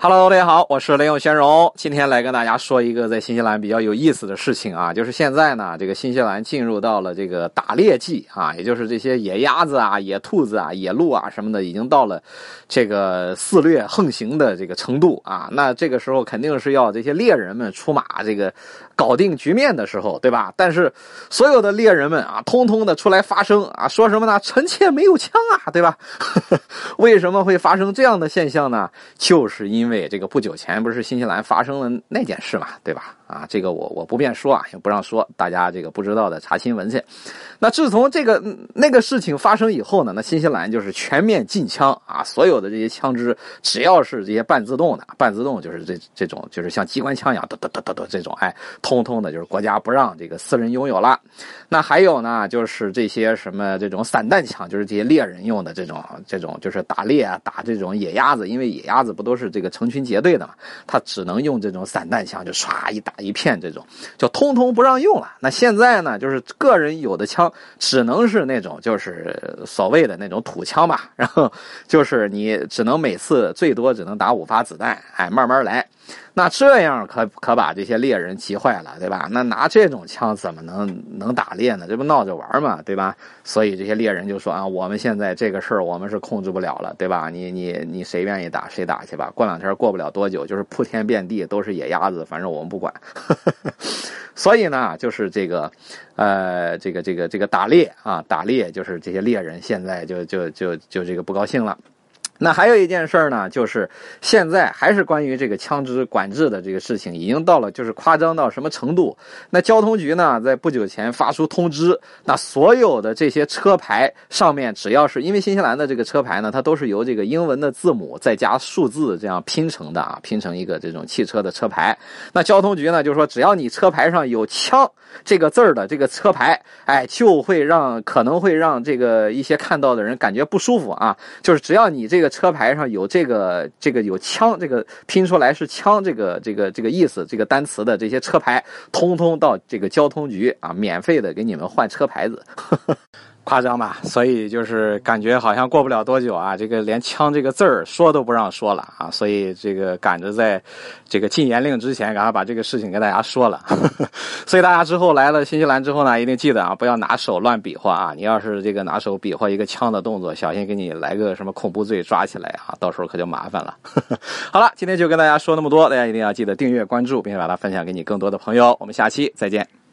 Hello，大家好，我是雷永玄荣，今天来跟大家说一个在新西兰比较有意思的事情啊，就是现在呢，这个新西兰进入到了这个打猎季啊，也就是这些野鸭子啊、野兔子啊、野鹿啊什么的，已经到了这个肆虐横行的这个程度啊。那这个时候肯定是要这些猎人们出马，这个搞定局面的时候，对吧？但是所有的猎人们啊，通通的出来发声啊，说什么呢？臣妾没有枪啊，对吧？为什么会发生这样的现象呢？就是因为因为这个不久前不是新西兰发生了那件事嘛，对吧？啊，这个我我不便说啊，也不让说，大家这个不知道的查新闻去。那自从这个那个事情发生以后呢，那新西兰就是全面禁枪啊，所有的这些枪支，只要是这些半自动的，半自动就是这这种，就是像机关枪一样，哒哒哒哒哒这种，哎，通通的就是国家不让这个私人拥有了。那还有呢，就是这些什么这种散弹枪，就是这些猎人用的这种这种，就是打猎啊，打这种野鸭子，因为野鸭子不都是这个成群结队的嘛，它只能用这种散弹枪，就唰一打一片，这种就通通不让用了。那现在呢，就是个人有的枪只能是那种就是所谓的那种土枪吧，然后就是你只能每次最多只能打五发子弹，哎，慢慢来。那这样可可把这些猎人急坏了，对吧？那拿这种枪怎么能能打猎呢？这不闹着玩嘛，对吧？所以这些猎人就说啊，我们现在这个事儿我们是控制不了了，对吧？你你你谁愿意打谁打去吧。过两天过不了多久，就是铺天遍地都是野鸭子，反正我们不管。所以呢，就是这个，呃，这个这个这个打猎啊，打猎就是这些猎人现在就就就就这个不高兴了。那还有一件事呢，就是现在还是关于这个枪支管制的这个事情，已经到了就是夸张到什么程度？那交通局呢，在不久前发出通知，那所有的这些车牌上面，只要是因为新西兰的这个车牌呢，它都是由这个英文的字母再加数字这样拼成的啊，拼成一个这种汽车的车牌。那交通局呢，就说只要你车牌上有“枪”这个字儿的这个车牌，哎，就会让可能会让这个一些看到的人感觉不舒服啊，就是只要你这个。车牌上有这个这个有枪，这个拼出来是枪，这个这个这个意思，这个单词的这些车牌，通通到这个交通局啊，免费的给你们换车牌子。夸张吧，所以就是感觉好像过不了多久啊，这个连枪这个字儿说都不让说了啊，所以这个赶着在这个禁言令之前，赶快把这个事情跟大家说了。所以大家之后来了新西兰之后呢，一定记得啊，不要拿手乱比划啊，你要是这个拿手比划一个枪的动作，小心给你来个什么恐怖罪抓起来啊，到时候可就麻烦了。好了，今天就跟大家说那么多，大家一定要记得订阅关注，并且把它分享给你更多的朋友，我们下期再见。